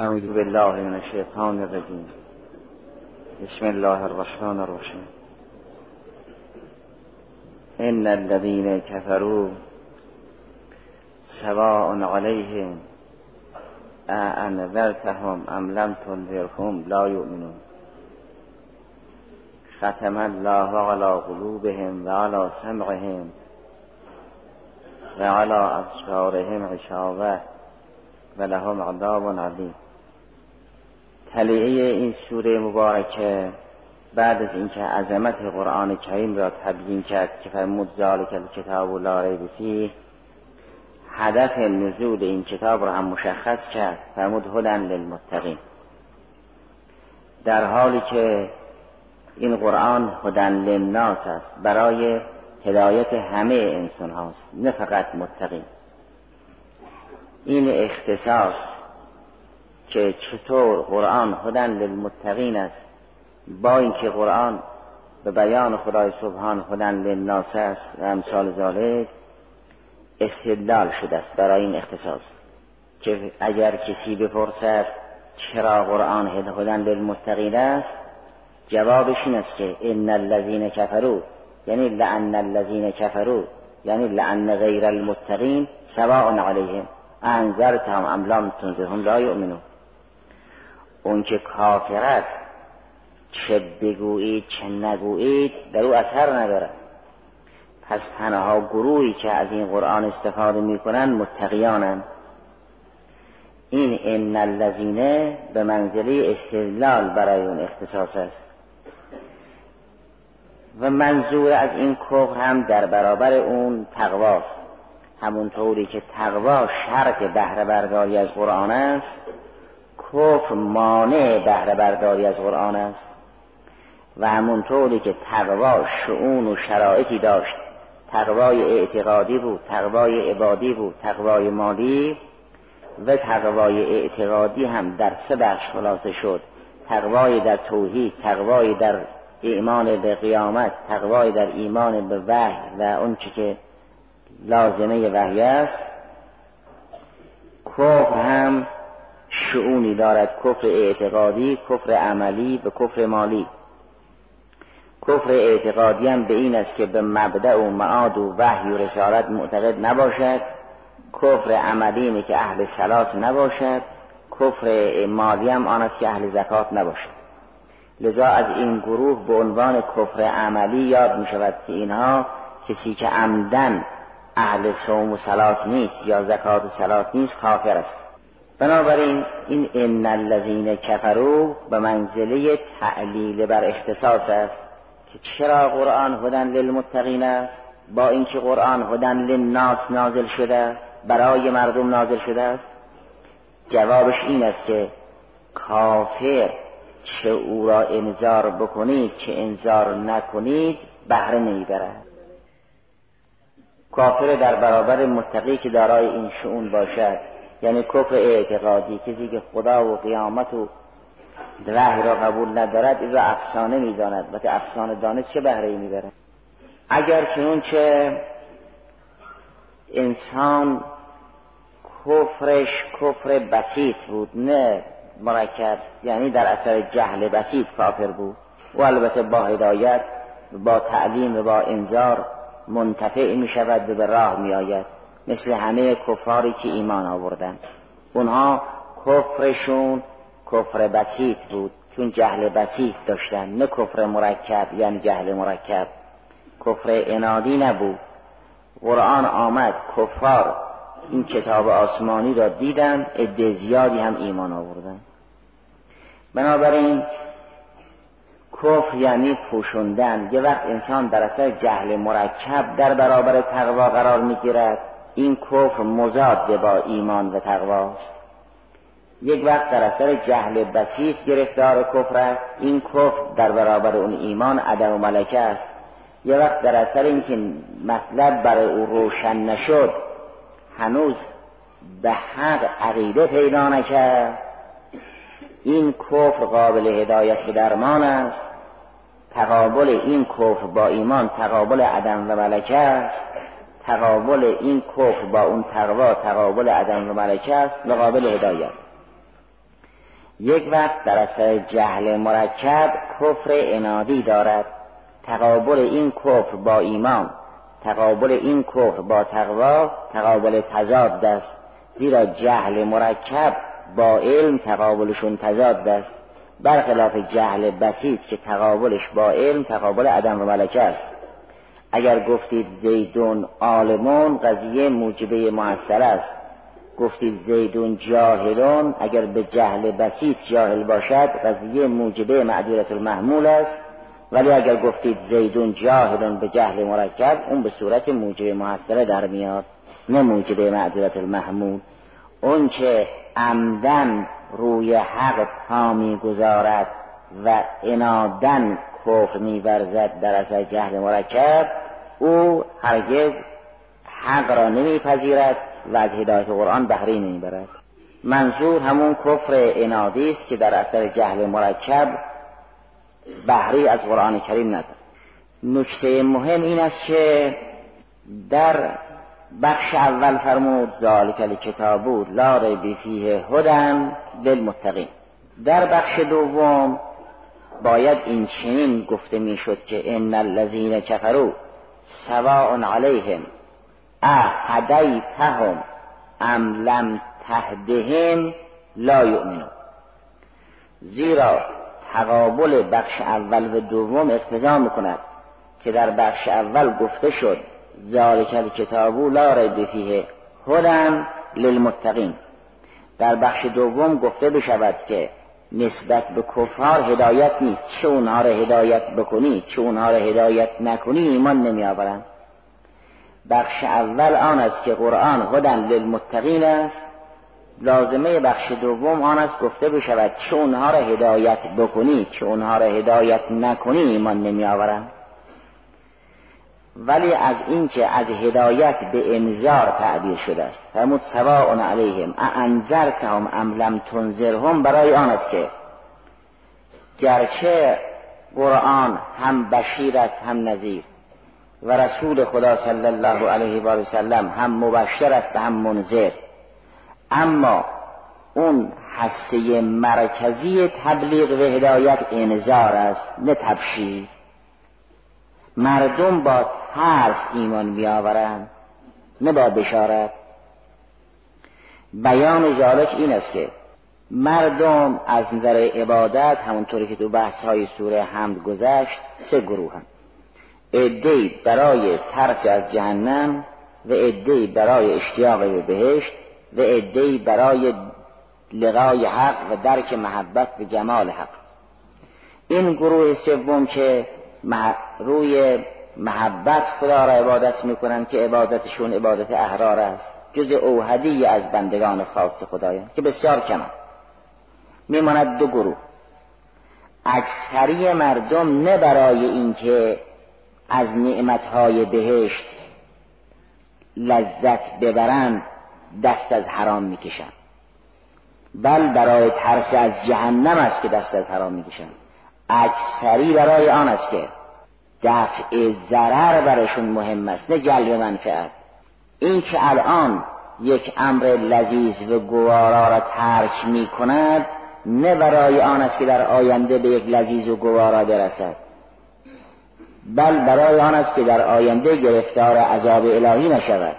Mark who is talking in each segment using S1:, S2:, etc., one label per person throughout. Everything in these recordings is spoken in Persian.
S1: اعوذ بالله من الشیطان الرجیم بسم الله الرحمن الرحیم ان الذين كفروا سواء عليهم أأنذرتهم ام لم تنذرهم لا يؤمنون. ختم الله على قلوبهم وعلى سمعهم وعلى ابصارهم غشاوه و لهم عذاب علیم تلیعه این سوره مبارکه بعد از اینکه عظمت قرآن کریم را تبیین کرد که فرمود ذالک کتاب لا ریب فیه هدف نزول این کتاب را هم مشخص کرد. فرمود هدن للمتقین. در حالی که این قرآن هدن للناس است برای هدایت همه انسان هاست نه فقط متقین. این اختصاص که چطور قرآن هدن للمتقین است با اینکه قرآن به بیان خدای سبحان هدن للناس است و امثال ذالک استدلال شده است برای این اختصاص. که اگر کسی بپرسد چرا قرآن هدن للمتقین است جوابش این است که ان الذین کفروا یعنی لعن الذین کفروا یعنی لعن غیر المتقین سواء علیهم انذرتهم ام لم تنذرهم لا یؤمنون. اون که کافر است چه بگویید چه نگویید در او اثر نداره پس تنها گروهی که از این قرآن استفاده می‌کنن متقیانن این ان الذینه به منزله استدلال برای اون اختصاص است. و منظور از این کفر هم در برابر اون تقواست. همونطوری که تقوا شرط بهره برداری از قرآن است کفر مانع بهره برداری از قرآن است و همونطوری که تقوا شعون و شرایطی داشت. تقوای اعتقادی بود تقوای عبادی بود تقوای مالی و تقوای اعتقادی هم در سه بخش خلاصه شد. تقوای در توحید تقوای در ایمان به قیامت تقوای در ایمان به وحی و اون که لازمه وحی است. کفر هم شعونی دارد کفر اعتقادی کفر عملی به کفر مالی. کفر اعتقادی هم به این است که به مبدع و معاد و وحی و رسالت معتقد نباشد. کفر عملی اینه که اهل سلاس نباشد. کفر مالی هم آن است که اهل زکات نباشد. لذا از این گروه به عنوان کفر عملی یاد می شود که اینها کسی که عمدن اهل صوم و سلاس نیست یا زکات و سلاس نیست کافر است. بنابراین این ان الذین کفرو به منزله تعلیل بر اختصاص است که چرا قرآن هدن للمتقین است؟ با اینکه قرآن هدن للناس نازل شده برای مردم نازل شده است. جوابش این است که کافر چه او را انذار بکنید چه انذار نکنید بهره نمی‌برد. کافر در برابر متقی که دارای این شعون باشد. یعنی کفر اعتقادی کسی که خدا و قیامت و وحی را قبول ندارد این را افسانه می‌داند. و افسانه دانست چه بهره می‌برد؟ اگر چنون چه انسان کفرش کفر بسیط بود نه مرکب یعنی در اثر جهل بسیط کافر بود. و البته با هدایت با تعلیم و با انذار منتفع می شود و به راه می آید مثل همه کفاری که ایمان آوردن اونها کفرشون کفر بسیط بود چون جهل بسیط داشتن نه کفر مرکب یعنی جهل مرکب. کفر انادی نبود. قرآن آمد کفار این کتاب آسمانی را دیدن عده زیادی هم ایمان آوردن. بنابراین کفر یعنی پوشوندن. یه وقت انسان در اثر جهل مرکب در برابر تقوا قرار می‌گیرد. این کفر مزاد با ایمان و تقواست یک وقت در اثر جهل بسیط گرفتار کفر است. این کفر در برابر اون ایمان عدم و ملکه است. یه وقت در اثر اینکه مطلب برای او روشن نشد هنوز به حق عقیده پیدا نکرد. این کفر قابل هدایت به درمان است. تقابل این کفر با ایمان تقابل عدم و ملکه است. تقابل این کفر با اون تقوا تقابل عدم و ملکه است و قابل هدایت. یک وقت در اثر جهل مرکب کفر انادی دارد. تقابل این کفر با ایمان تقابل این کفر با تقوا تقابل تضاد است. زیرا جهل مرکب با علم تقابلشون تضاد است. برخلاف جهل بسیط که تقابلش با علم تقابل عدم و ملکه است. اگر گفتید زیدون عالمون قضیه موجبه محصل است. گفتید زیدون جاهلون اگر به جهل بسیط جاهل باشد قضیه موجبه معدولت المحمول است. ولی اگر گفتید زیدون جاهلون به جهل مرکب اون به صورت موجب محصله در میاد نه موجب معدولت المحمول. اون که عمدن روی حق پا می‌گذارد و انادن کفر میورزد در اثر جهل مرکب او هرگز حق را نمیپذیرد و از هدایت قرآن بهره نمی‌برد. منظور همون کفر انادی است که در اثر جهل مرکب بهره از قرآن کریم ندارد. نکته مهم این است که در بخش اول فرمود ذالک کتابو لا ریب فیه هدن للمتقین. در بخش دوم باید این چنین گفته می‌شد که ان الذین کفروا سواء علیهم اهدیتهم ام لم تهدهم لا یؤمنون. زیرا تقابل بخش اول و دوم اقتضا می‌کند که در بخش اول گفته شد ذالک کتابو لا ریب فیه هدن للمتقین. در بخش دوم گفته بشود که نسبت به کفار هدایت نیست. چه اونها را هدایت بکنی چه اونها را هدایت نکنی ایمان نمی آورند بخش اول آن است که قرآن هدن للمتقین است. لازمه بخش دوم آن است گفته بشود چه اونها را هدایت بکنی چه اونها را هدایت نکنی ایمان نمی آورند ولی از اینکه از هدایت به انذار تعبیر شده است. فرمود سواء علیهم انذرتهم ام لم تنذرهم؟ برای آن است که گرچه قرآن هم بشیر است هم نذیر و رسول خدا صلی الله علیه و سلم هم مبشر است هم منذر. اما اون حسه مرکزی تبلیغ و هدایت انذار است نه تبشیر. مردم با ترس ایمان بیاورند نه با بشارت. بیان جالک این است که مردم از نظر عبادت همونطوری که تو بحث های سوره حمد گذشت سه گروه هم ادهی برای ترس از جهنم و ادهی برای اشتیاق به بهشت و ادهی برای لقای حق و درک محبت به جمال حق. این گروه سوم که روی محبت خدا را عبادت می‌کنن که عبادتشون عبادت احرار است. جز اوهدی از بندگان خاص خدایان که بسیار کم میماند دو گروه. اکثری مردم نه برای اینکه از نعمتهای بهشت لذت ببرند دست از حرام می‌کشند. بل برای ترس از جهنم است که دست از حرام می‌کشند. اکثری برای آن است که دفع ضرر برشون مهم است نه جلب منفعت. این که الان یک امر لذیذ و گوارا را ترک می کند نه برای آن است که در آینده به یک لذیذ و گوارا برسد. بل برای آن است که در آینده گرفتار عذاب الهی نشود.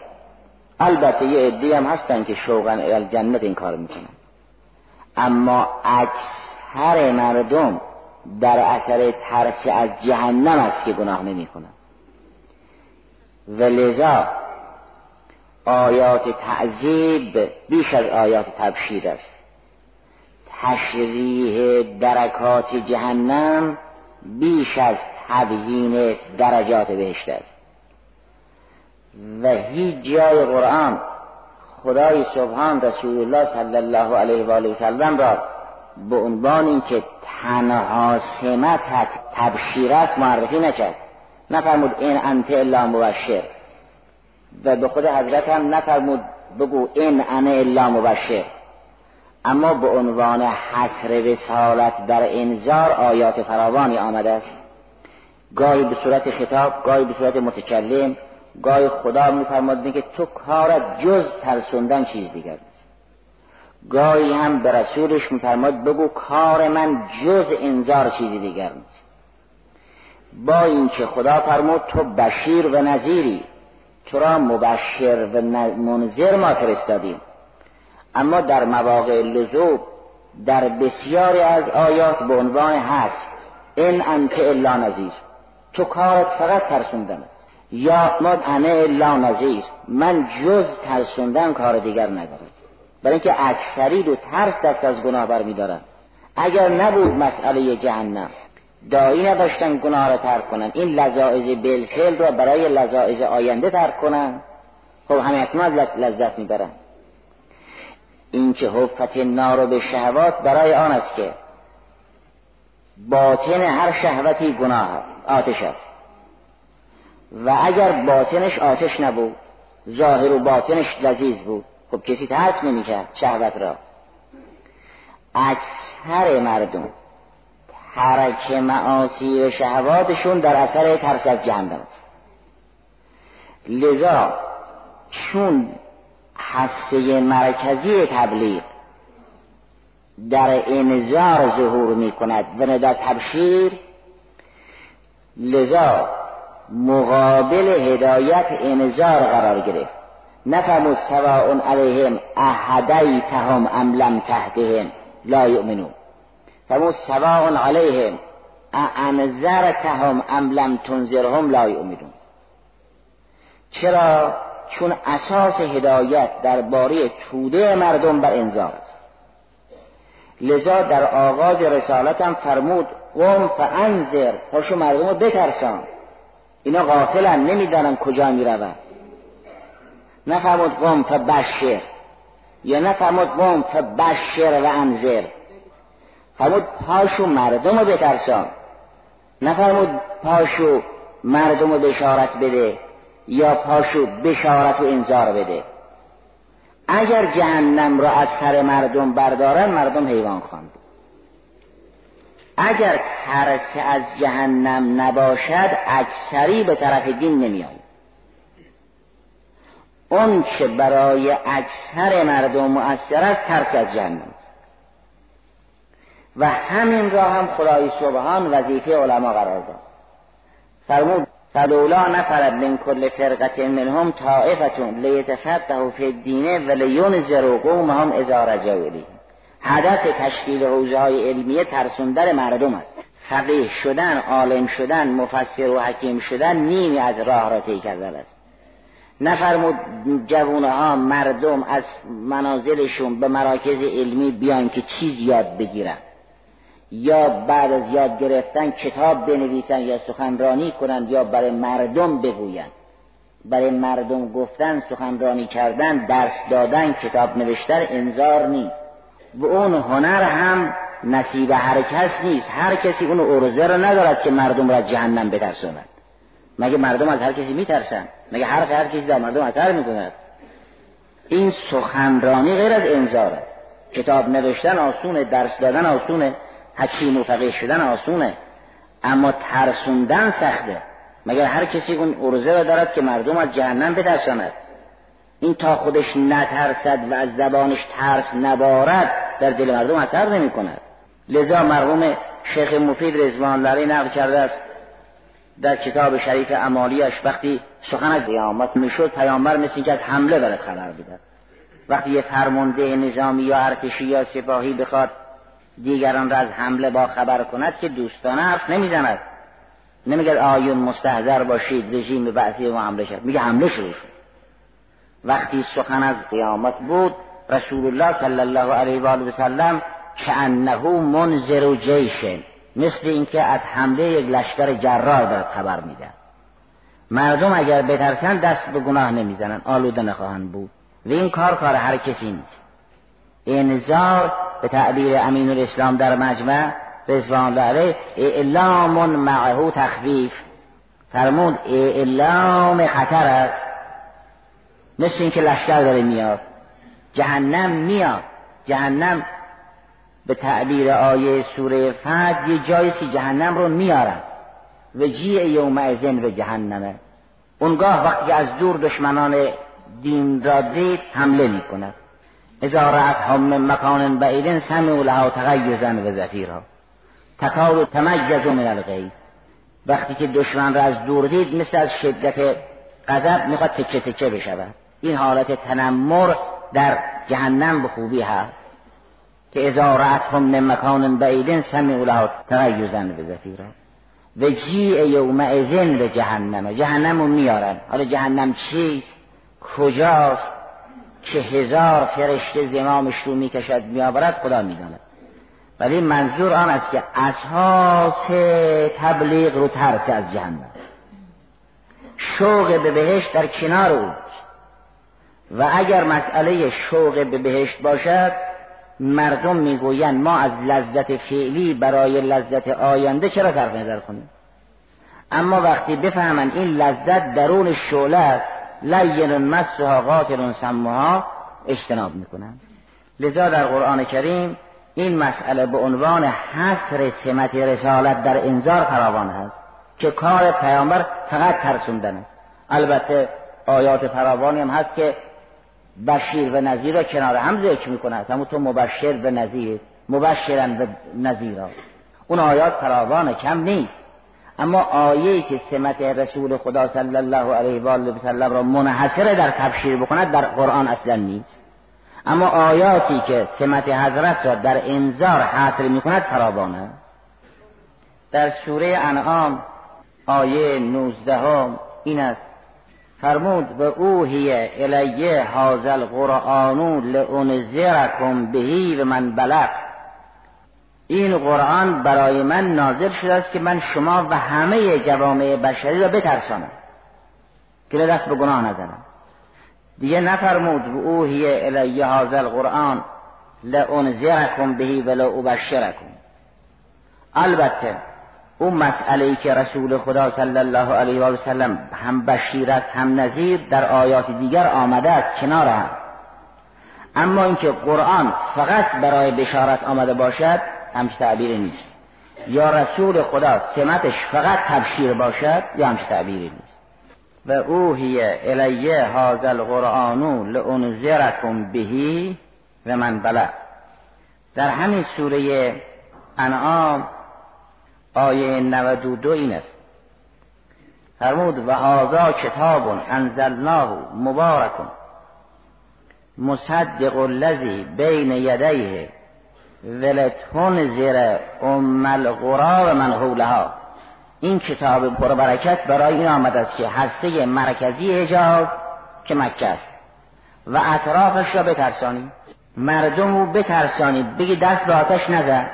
S1: البته یه عده هم هستن که شوقا جنت این کار می‌کنن. اما اکثر مردم در اثر ترس از جهنم است که گناه نمی کنند و لذا آیات تعذیب بیش از آیات تبشیر است. تشریح درکات جهنم بیش از تبیین درجات بهشت است. و هیچ جای قرآن خدای سبحان رسول الله صلی الله علیه و آله و سلم را به عنوان اینکه تنها سمت تبشیر است معرفی نکرد. نفرمود این انت الا مبشر. و به خود حضرت هم نفرمود بگو این انا الا مبشر. اما به عنوان حصر رسالت در انذار آیات فراوانی آمده است. گاهی به صورت خطاب گاهی به صورت متکلم گاهی خدا میفرماد میگه تو کارت جز ترسوندن چیز دیگر. گاهی هم به رسولش میفرماد بگو کار من جز انذار چیزی دیگر نیست. با اینکه خدا فرمود تو بشیر و نظیری تو را مبشر و منذر ما فرستادیم. اما در مواقع لزوم در بسیاری از آیات به عنوان هست این انت الا نظیر تو کارت فقط ترسوندن است. یا ما همه الا نظیر من جز ترسوندن کار دیگر ندارم. برای اینکه اکثری رو ترس دست از گناه برمیدارن اگر نبود مسئله جهنم دایی نداشتن گناه را ترک کنن. این لذائز بالفعل را برای لذائز آینده ترک کنن. خب همه از لذت می‌برن. این که حفت نار به شهوات برای آن است که باطن هر شهوتی گناه آتش است. و اگر باطنش آتش نبود ظاهر و باطنش لذیذ بود. خب کسی ترک نمی‌کرد شهوت را. اکثر مردم حرک معاصی و شهواتشون در اثر ترس از جهنم است. لذا چون حسه مرکزی تبلیغ در انذار ظهور می کند و در تبشیر لذا مقابل هدایت انذار قرار گرفت. نفهموا سواء علیهم احدیتهم ام لم تهدهم لا یؤمنون. فمو سواء علیهم انذرتهم ام لم تنذرهم لا یؤمنون. چرا؟ چون اساس هدایت درباره توده مردم بر انذار است. لذا در آغاز رسالتم فرمود قوم فانذر. پاشو مردم رو بترسان. اینا غافلن نمی‌دانن کجا می‌روند. نفرمود قوم فبشر یا نفرمود قوم فبشر و انذر فرمود پاشو مردم رو بترسان. نفرمود پاشو مردم رو بشارت بده یا پاشو بشارت و انذار بده. اگر جهنم را از سر مردم بردارن مردم حیوان خواند اگر ترس از جهنم نباشد اکثری به طرف دین نمیآید اون که برای اکثر مردم مؤثر است ترس از جهنم است. و همین را هم خدای سبحان وظیفه علما قرار داد. فرمود فلولا نفرد من کل فرقت منهم طائفتون لیتفقهوا فی الدین و لینذروا قومهم اذا رجعوا هدف تشکیل حوزه های علمیه ترسوندن مردم است. فقیه شدن عالم شدن مفسر و حکیم شدن نیمی از راه را طی کردن است. نفرمود جوونه ها مردم از منازلشون به مراکز علمی بیان که چیز یاد بگیرن. یا بعد از یاد گرفتن کتاب بنویسن یا سخنرانی کنند یا برای مردم بگویند برای مردم گفتن سخنرانی کردن درس دادن کتاب نوشتن انذار نیست. و اون هنر هم نصیب هر کس نیست. هر کسی اون ارزه رو ندارد که مردم را جهنم بترساند. مگه مردم از هر کسی میترسن؟ مگه حرف هر کسی در مردم اثر می‌کند؟ این سخنرانی غیر از انذار است. کتاب نوشتن آسونه درس دادن آسونه حکیم و فقیه شدن آسونه. اما ترسوندن سخته. مگر هر کسی اون ارزه را دارد که مردم از جهنم بترساند؟ این تا خودش نترسد و از زبانش ترس نبارد در دل مردم اثر نمی کند لذا مرحوم شیخ مفید رضوان الله نقل کرده است در کتاب شریف امالیش وقتی سخن از قیامت می‌شد پیامبر مثل اینکه از حمله داره خبر بیدد وقتی یه فرمانده نظامی یا ارتشی یا سپاهی بخواد دیگران را از حمله با خبر کند که دوستانه حرف نمی‌زند. نمیگه آیون مستحضر باشید رژیم بعثی ما حمله شد میگه حمله شروع شد. وقتی سخن از قیامت بود رسول الله صلی الله علیه و آله و سلم انه منذر جیشن. مثل اینکه از حمله یک لشکر جرار دارد خبر میده مردم اگر بترسن دست به گناه نمی‌زنن. آلوده نخواهند بود. و این کار کار هر کسی نیست. انذار به تعبیر امین الاسلام در مجمع رضوان الله اعلام معه تخفیف. فرمود اعلام خطر است. مثل اینکه لشکر داره میاد. جهنم میاد. جهنم به تعبیر آیه سوره فد یه جایسی جهنم رو میارن. و جیع یوم ازن به جهنمه. اونگاه وقتی از دور دشمنان دین را دید حمله می‌کند اذا رأتهم من مکان بعید سمعوا لها تغیزا و زفیرا. تکاد تمجز من الغیظ. وقتی که دشمن را از دور دید مثل از شدت غضب می‌خواد تکه تکه بشود. این حالت تنمر در جهنم به خوبی هست. که اذا رأتهم من مکان بعید سمعوا لها تغیزا و زفیرا و جیع یومئذن به جهنم. جهنم رو میارن. حالا جهنم چیست؟ کجاست؟ که هزار فرشته زمامش رو می‌کشد میآورد خدا می‌داند. ولی منظور آن است که اساس تبلیغ رو ترس از جهنم. شوق به بهشت در کنار او و اگر مسئله شوق به بهشت باشد مردم می‌گویند ما از لذت فعلی برای لذت آینده چرا صرف نظر کنیم؟ اما وقتی بفهمند این لذت درون شعله است لین مسها قاتل سمها اجتناب می‌کنند لذا در قرآن کریم این مسئله به عنوان حصر سمت رسالت در انذار فراوان است که کار پیامبر فقط ترسوندن است. البته آیات فراوانی هم هست که بشیر و نظیر را کنار هم ذکر می‌کنه تو مبشر و نظیر مبشرن و نظیرا اون آیات فراوان کم نیست. اما آیه که سمت رسول خدا صلی الله علیه و آله و سلم را منحصر در تبشیر بکند در قرآن اصلا نیست. اما آیاتی که سمت حضرت را در انذار حاصل می‌کند فراوان است. در سوره انعام آیه 19 این است. فرمود و اوهی الیه القرآن لانذرکم بهی و من بلغ این قرآن برای من نازل شده است که من شما و همه جوامع بشری را بترسانم. که دست به گناه نزنم. دیگه نفرمود و اوهی الیه القرآن لانذرکم بهی و ابشرکم البته اون مسئله ای که رسول خدا صلی الله علیه و سلم هم بشیر است هم نظیر در آیات دیگر آمده است کنار هم. اما اینکه قرآن فقط برای بشارت آمده باشد همچه تعبیری نیست. یا رسول خدا سمتش فقط تبشیر باشد یا همچه تعبیری نیست. و اوهی الیه هذا القرآن لانذرکم بهی و من بلغ در همین سوره انعام آیه 92 این است. فرمود و هذا کتاب انزلناه مبارک مصدق الذی بین یدیه ولتون زیر ام القرا و من حولها. این کتاب پربرکت برای این آمد است که هسته مرکزی حجاز که مکه است. و اطرافش را بترسانی مردم رو بترسانی بگی دست به آتش نزن.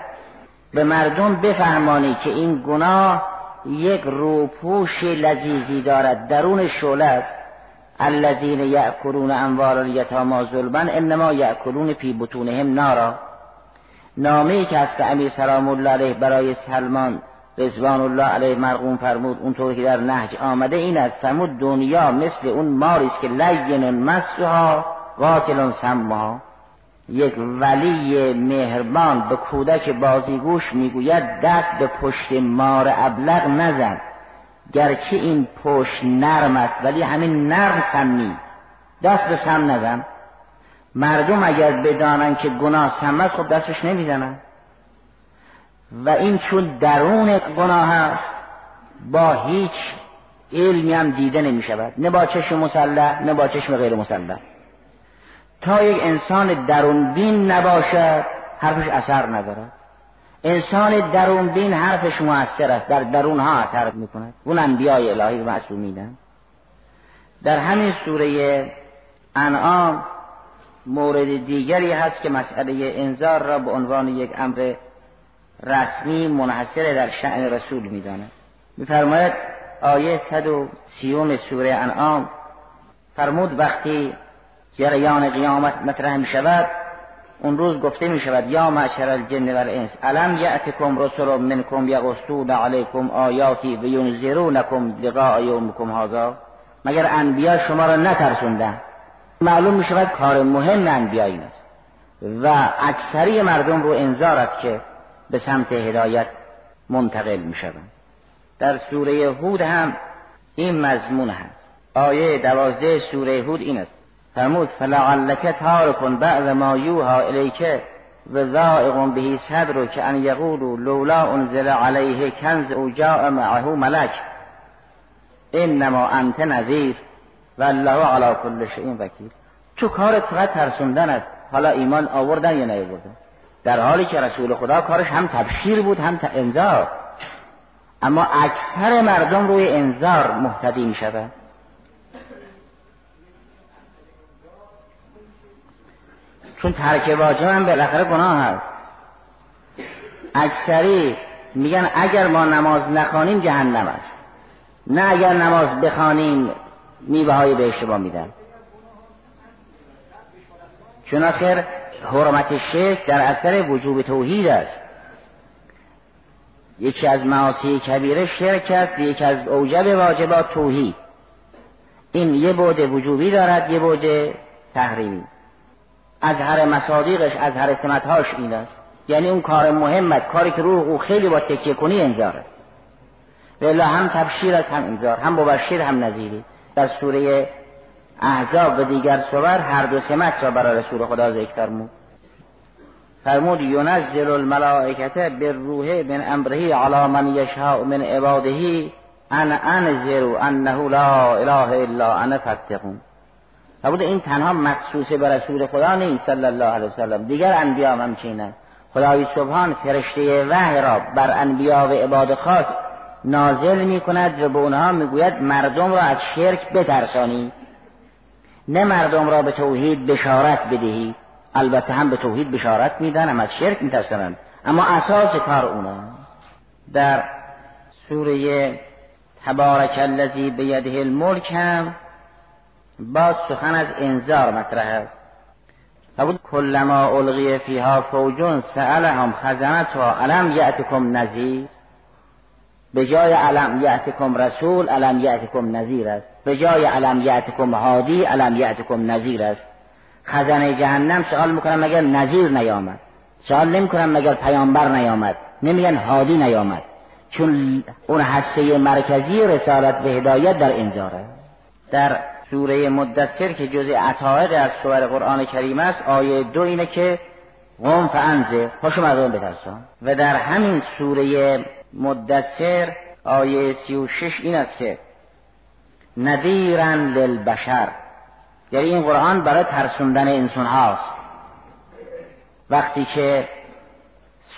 S1: به مردم بفهمانی که این گناه یک روپوش لذیذی دارد. درون شعله است. الذین یأکلون اموال الیتاما ظلما انما یأکلون فی بطونهم نارا. نامه که از امیر سلام الله علیه برای سلمان رضوان الله علیه مرقوم فرمود اونطور که در نهج آمده این است فرمود دنیا مثل اون ماری است که لین مسها قاتل سمها. یک ولی مهربان به کودک بازیگوش می‌گوید دست به پشت مار ابلغ نزن. گرچه این پشت نرم است ولی همین نرم سم نیست. دست به سم نزن. مردم اگر بدانن که گناه سم است خب دستش نمی‌زنن. و این چون درون گناه است با هیچ علمی هم دیده نمی شود نه با چشم مسلح نه با چشم غیر مسلح. تا یک انسان درون بین نباشد حرفش اثر ندارد. انسان درون بین حرفش موثر است در درون ها اثر می کند اون انبیاء الهی معصومینن. در همین سوره انعام مورد دیگری هست که مسئله انذار را به عنوان یک امر رسمی منحصر در شعن رسول می‌داند. میفرماید آیه 130 سوره انعام فرمود وقتی جریان قیامت مطرح می شود اون روز گفته می شود یا معشر الجن و الانس الم یأتکم رسول منکم یقصون علیکم آیاتی و ینذرونکم لقاء یومکم هذا؟ مگر انبیا شما را نترسوندن؟ معلوم می شود کار مهم انبیا این است. و اکثری مردم رو انذار است که به سمت هدایت منتقل می شود در سوره هود هم این مضمون هست. آیه دوازده سوره هود این است. فرمود فلعلک تارکن بعد ما یوها الیکه و ذائق بهی صدر که ان یقولو لولا انزل علیه کنز او جاء معه ملک. انما انت نذیر. و الله علی کل شیء وکیل. تو کارت فقط ترسوندن است. حالا ایمان آوردن یا نیاوردن؟ در حالی که رسول خدا کارش هم تبشیر بود هم انذار. اما اکثر مردم روی انذار محتدی می شود چون ترک واجب هم بالاخره گناه هست. اکثری میگن اگر ما نماز نخوانیم جهنم است. نه اگر نماز بخوانیم میوه های به اشتباه میدن. چون آخر حرمت شرک در اثر وجوب توحید است. یکی از معاصی کبیره شرک است یکی از اوجب واجبات توحید. این یه بعد وجوبی دارد یه بعد تحریمی. از هر مصادیقش از هر سمتهاش این است. یعنی اون کار مهمت کاری که روح او خیلی با تکیه کنی انذار است. ولی هم تبشیر است هم انذار هم مبشر هم نظیری در سوره احزاب و دیگر سور هر دو سمت را برای رسول خدا ذکر فرمود. فرمود ینزل الملائکت بالروح من امره علی من یشاء من عباده ان انذر انه لا اله الا انا فرمود این تنها مخصوص به رسول خدا نیست صلی الله علیه وسلم دیگر انبیا هم همچینه خدای سبحان فرشته وحی را بر انبیا و عباد خاص نازل می کند و به اونها می‌گوید مردم را از شرک بترسانی. نه مردم را به توحید بشارت بدهی. البته هم به توحید بشارت میدن هم از شرک میترسنند اما اساس کار اونا. در سوره تبارک الذی بیده الملک هم باز سخن از انذار مطرح است. بود کلما القی فیها فوجون سألهم خزنت و علم یعتکم نذیر؟ به جای علم یعتکم رسول؟ علم یعتکم نذیر است. به جای علم یعتکم هادی؟ علم یعتکم نذیر است. خزانه جهنم سوال می‌کنم مگر نظیر نیامد؟ سوال نمی‌کنم مگر پیامبر نیامد؟ نمیگن هادی نیامد. چون اون هسته مرکزی رسالت به هدایت در انذاره در سوره مدثر که جزء عطاید از سور قرآن کریم است آیه دو اینه که قوم فانزه پاشو مردم بترسان. و در همین سوره مدثر آیه سی و شش این است که ندیرن للبشر. یعنی این قرآن برای ترسوندن انسان هاست. وقتی که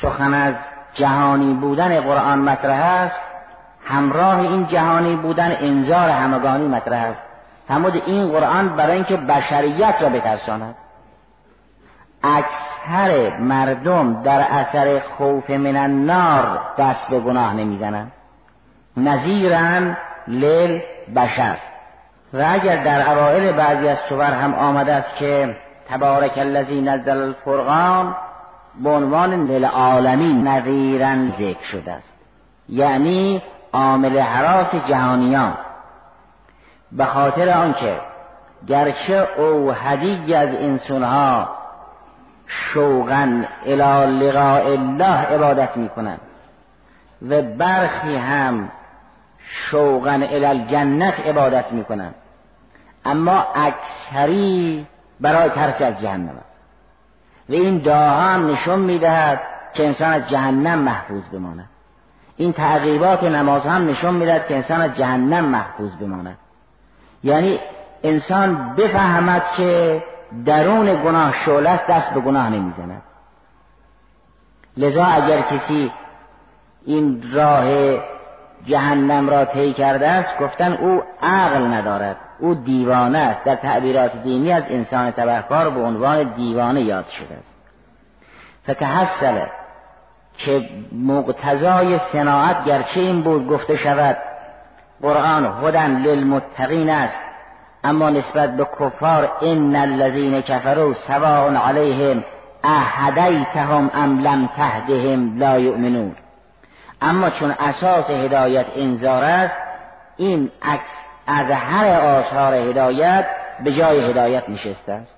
S1: سخن از جهانی بودن قرآن مطرح است همراه این جهانی بودن انذار همگانی مطرح است. همود این قرآن برای اینکه بشریت را بترساند. اکثر مردم در اثر خوف من النار دست به گناه نمی‌زنند. نظیرن لیل بشر. و اگر در اوائل بعضی از سور هم آمده است که تبارک الذی نزل الفرقان به عنوان للعالمین نظیرا ذکر شده است. یعنی عامل حراس جهانیان. به خاطر آنکه گرچه او هدیه از انسانها شوقا الى لقاء الله عبادت می‌کنند و برخی هم شوقا الالجنت عبادت می‌کنن اما اکثری برای ترس از جهنم است. و این دعا هم نشون می‌دهد که انسان از جهنم محفوظ بماند. این تعقیبات نماز هم نشون می‌دهد که انسان از جهنم محفوظ بماند. یعنی انسان بفهمد که درون گناه شعله است دست به گناه نمی‌زند. لذا اگر کسی این راه جهنم را طی کرده است گفتن او عقل ندارد او دیوانه است. در تعبیرات دینی از انسان تبهکار به عنوان دیوانه یاد شده است. فتحصله که مقتضای صناعت گرچه این بود گفته شود قرآن هدن للمتقین است. اما نسبت به کفار ان الذین کفروا سواء علیهم اهدیتهم ام لم تهدهم لا یؤمنون. اما چون اساس هدایت انذار است این عکس از هر آثار هدایت به جای هدایت نشسته است.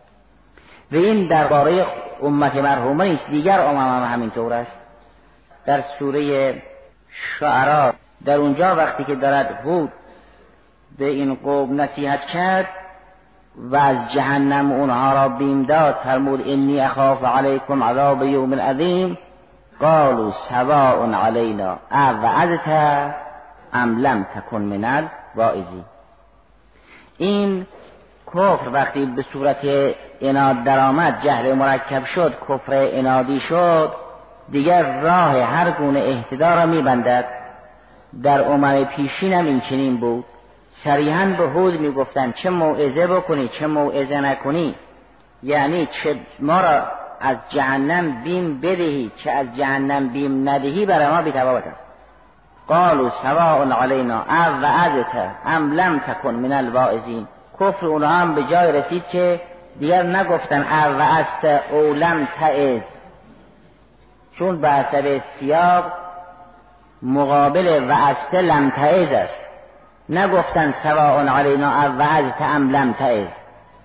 S1: و این درباره امت مرحومه است دیگر امم هم همینطور است. در سوره شعرا در اونجا وقتی که دارد هود به این قوم نصیحت کرد و از جهنم اونها را بیم داد فرمود انی اخاف علیکم عذاب یوم عظیم قالوا سواء علینا. اوعدت ام لم تکن من الواعظین. این کفر وقتی به صورت اناد درآمد جهل مرکب شد کفر انادی شد دیگر راه هر گونه اهتدا را میبندد. در عمر پیشین هم این چنین بود. صریحا به هود می‌گفتند چه موعظه بکنی چه موعظه نکنی؟ یعنی چه ما را از جهنم بیم بدهی چه از جهنم بیم ندهی برای ما بیتفاوت است. قالوا سواء علینا او وعدت ام لم تکن من الواعظین. کفر اونها هم به جای رسید که دیگر نگفتن او وعست او لم تعز چون به حسب سیاق مقابل وعست لم تعز است. نگفتن سواء علینا او وعظت ام لم تعز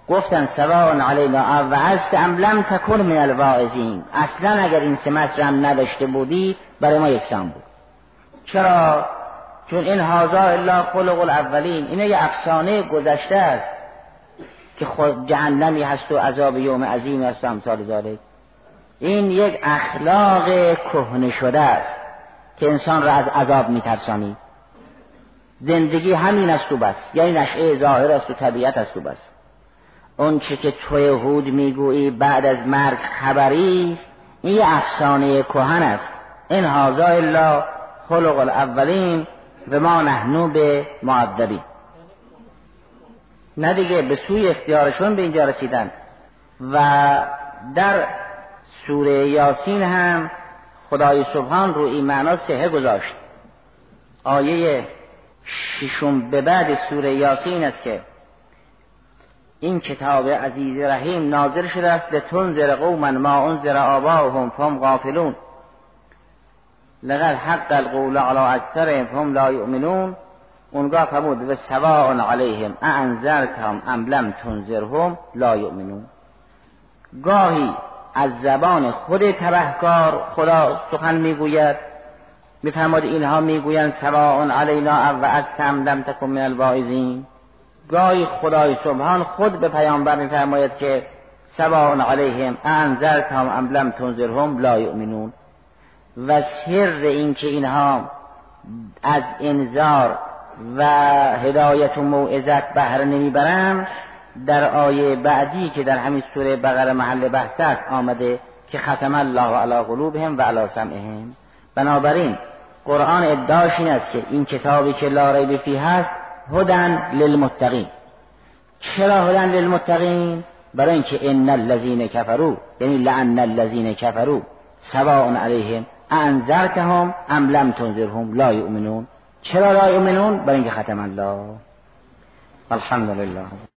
S1: گفتن سواء علینا او وعظت ام لم تکن من الواعظین. اصلا اگر این سمت رم نداشته بودی برای ما یکسان بود. چرا؟ چون این هازا الا خلق الاولین. اینه یه افسانه گذشته است که خود جهنمی هست و عذاب یوم عظیم است و امثال ذالک این یک اخلاق کهنه شده است. که انسان را از عذاب میترسانی. زندگی همین است و بس. یعنی نشعه ظاهر است و طبیعت است و بس. اون چه که توی هود می‌گویی بعد از مرگ خبری است این افسانه کهن است. این هازا الا خلق الاولین و ما نحنو به معذبین نه دیگه به سوی اختیارشون به اینجا رسیدن. و در سوره یاسین هم خدای سبحان رو این معنا سهه گذاشت. آیه ششم به بعد سوره یاسین است که این کتاب عزیز رحیم ناظر شده است لتنذر قوما ما انذر آباهم فهم غافلون. لقد حق القول على اکثرهم فهم لا یؤمنون. اونگاه فرمود و سواء علیهم انذرتهم ام لم تنذرهم لا یؤمنون. گاهی از زبان خود تبهکار خدا سخن می‌گوید. میفرماد اینها می‌گویند سواء علینا و از کم لم تکن من الواعظین. گاهی خدای سبحان خود به پیامبر میفرماید که سواء علیهم انذرتهم ام لم تنذرهم لا یؤمنون. و سر اینکه اینها از انذار و هدایت و موعظت بهره نمی‌برند در آیه بعدی که در همین سوره بقره محل بحث است آمده که ختم الله علی قلوبهم و علی سمعهم. بنابراین قرآن ادعاش این است که این کتابی که لا ریب فیه هست هدن للمتقین. چرا هدن للمتقین؟ برای اینکه ان الذین کفروا یعنی لعن الذین کفروا سواء علیهم انذرتهم ام لم تنذرهم لا یؤمنون. چرا لا یؤمنون؟ برای اینکه ختم الله. الحمد لله